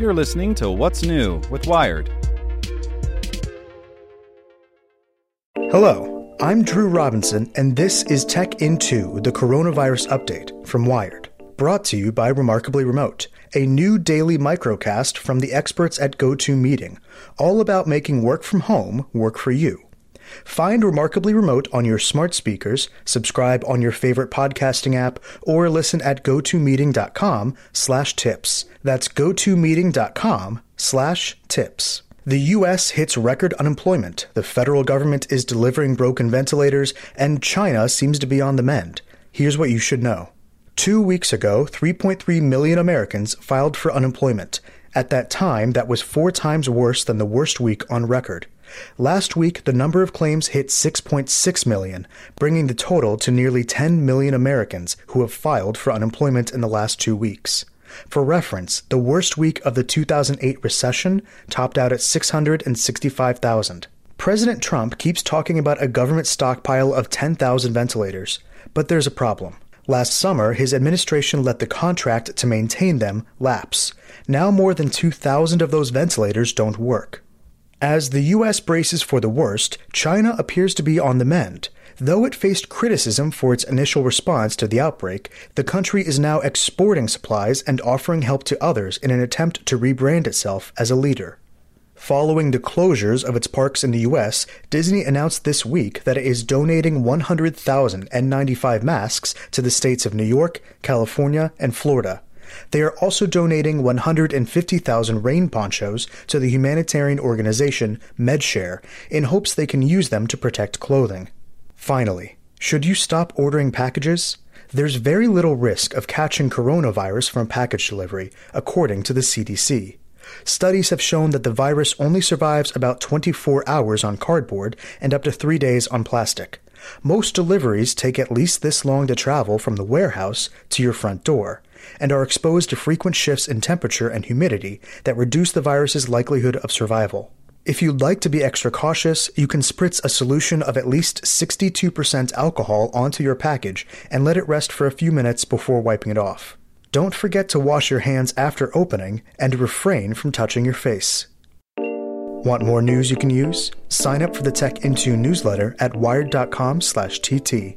You're listening to What's New with Wired. Hello, I'm Drew Robinson, and this is Tech in 2, the coronavirus update from Wired. Brought to you by Remarkably Remote, a new daily microcast from the experts at GoToMeeting, all about making work from home work for you. Find Remarkably Remote on your smart speakers, subscribe on your favorite podcasting app, or listen at gotomeeting.com slash tips. That's gotomeeting.com slash tips. The U.S. hits record unemployment, the federal government is delivering broken ventilators, and China seems to be on the mend. Here's what you should know. Two weeks ago, 3.3 million Americans filed for unemployment. At that time, that was four times worse than the worst week on record. Last week, the number of claims hit 6.6 million, bringing the total to nearly 10 million Americans who have filed for unemployment in the last two weeks. For reference, the worst week of the 2008 recession topped out at 665,000. President Trump keeps talking about a government stockpile of 10,000 ventilators, but there's a problem. Last summer, his administration let the contract to maintain them lapse. Now more than 2,000 of those ventilators don't work. As the US braces for the worst, China appears to be on the mend. Though it faced criticism for its initial response to the outbreak, the country is now exporting supplies and offering help to others in an attempt to rebrand itself as a leader. Following the closures of its parks in the US, Disney announced this week that it is donating 100,000 N95 masks to the states of New York, California, and Florida. They are also donating 150,000 rain ponchos to the humanitarian organization MedShare in hopes they can use them to protect clothing. Finally, should you stop ordering packages? There's very little risk of catching coronavirus from package delivery, according to the CDC. Studies have shown that the virus only survives about 24 hours on cardboard and up to three days on plastic. Most deliveries take at least this long to travel from the warehouse to your front door and are exposed to frequent shifts in temperature and humidity that reduce the virus's likelihood of survival. If you'd like to be extra cautious, you can spritz a solution of at least 62% alcohol onto your package and let it rest for a few minutes before wiping it off. Don't forget to wash your hands after opening and refrain from touching your face. Want more news you can use? Sign up for the Tech in Two newsletter at wired.com/tt.